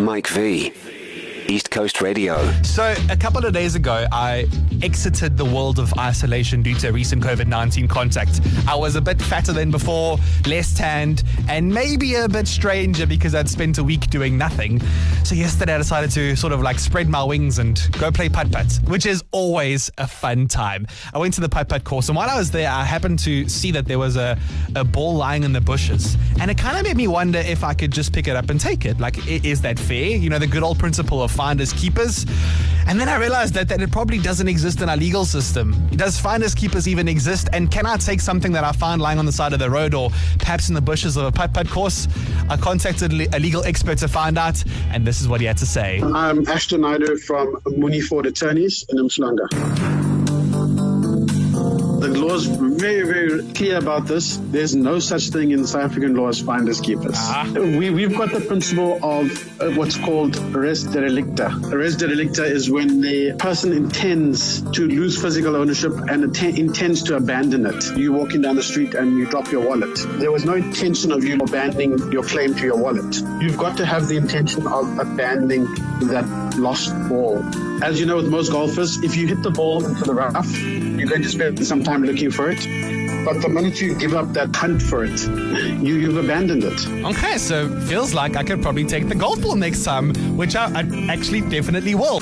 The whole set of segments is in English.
Mike V. East Coast Radio. So, a couple of days ago, I exited the world of isolation due to recent COVID 19 contact. I was a bit fatter than before, less tanned, and maybe a bit stranger because I'd spent a week doing nothing. So, yesterday I decided to sort of like spread my wings and go play putt putt, which is always a fun time. I went to the putt putt course, and while I was there, I happened to see that there was a, a ball lying in the bushes. And it kind of made me wonder if I could just pick it up and take it. Like, is that fair? You know, the good old principle of finders keepers. And then I realized that, that it probably doesn't exist in our legal system. Does finders keepers even exist? And can I take something that I find lying on the side of the road or perhaps in the bushes of a putt putt course? I contacted a legal expert to find out, and this is what he had to say. I'm Ashton Naidoo from Mooney Ford Attorneys in Umhlanga. The law is very, very clear about this. There's no such thing in South African law as finders keepers. Ah. We, we've got the principle of what's called res delicta. Res delicta is when the person intends to lose physical ownership and atten- intends to abandon it. You're walking down the street and you drop your wallet. There was no intention of you abandoning your claim to your wallet. You've got to have the intention of abandoning that lost ball. As you know, with most golfers, if you hit the ball into the rough, you're going to spend some time looking for it. But the minute you give up that hunt for it, you, you've abandoned it. Okay, so feels like I could probably take the golf ball next time, which I, I actually definitely will.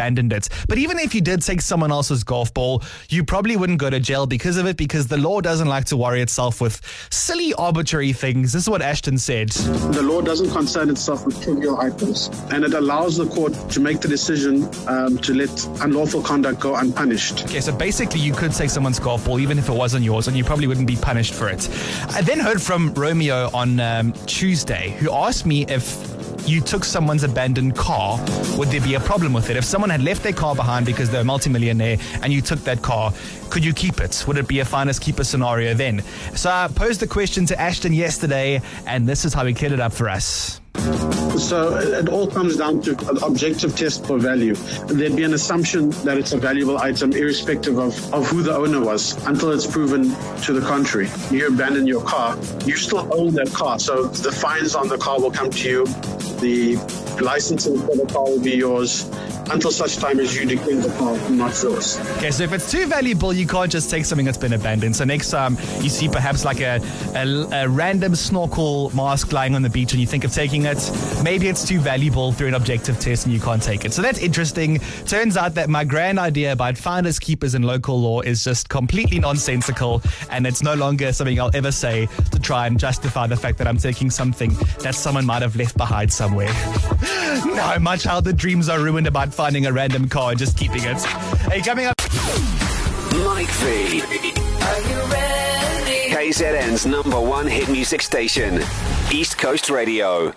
Abandoned it. But even if you did take someone else's golf ball, you probably wouldn't go to jail because of it, because the law doesn't like to worry itself with silly, arbitrary things. This is what Ashton said. The law doesn't concern itself with trivial items, and it allows the court to make the decision um, to let unlawful conduct go unpunished. Okay, so basically, you could take someone's golf ball, even if it wasn't yours, and you probably wouldn't be punished for it. I then heard from Romeo on um, Tuesday, who asked me if you took someone's abandoned car, would there be a problem with it? If someone had left their car behind because they're a multimillionaire and you took that car, could you keep it? Would it be a finest keeper scenario then? So I posed the question to Ashton yesterday, and this is how he cleared it up for us. So it all comes down to an objective test for value. There'd be an assumption that it's a valuable item, irrespective of, of who the owner was, until it's proven to the contrary. You abandon your car, you still own that car. So the fines on the car will come to you, the licensing for the car will be yours, until such time as you declare the car not yours. Okay, so if it's too valuable, you can't just take something that's been abandoned. So next time you see perhaps like a, a, a random snorkel mask lying on the beach and you think of taking it, maybe it's too valuable through an objective test and you can't take it. So that's interesting. Turns out that my grand idea about finders keepers in local law is just completely nonsensical and it's no longer something I'll ever say to try and justify the fact that I'm taking something that someone might have left behind somewhere. no, my childhood dreams are ruined about finding a random car and just keeping it. Hey, coming up. Mike V. Are you ready? KZN's number one hit music station. East Coast Radio.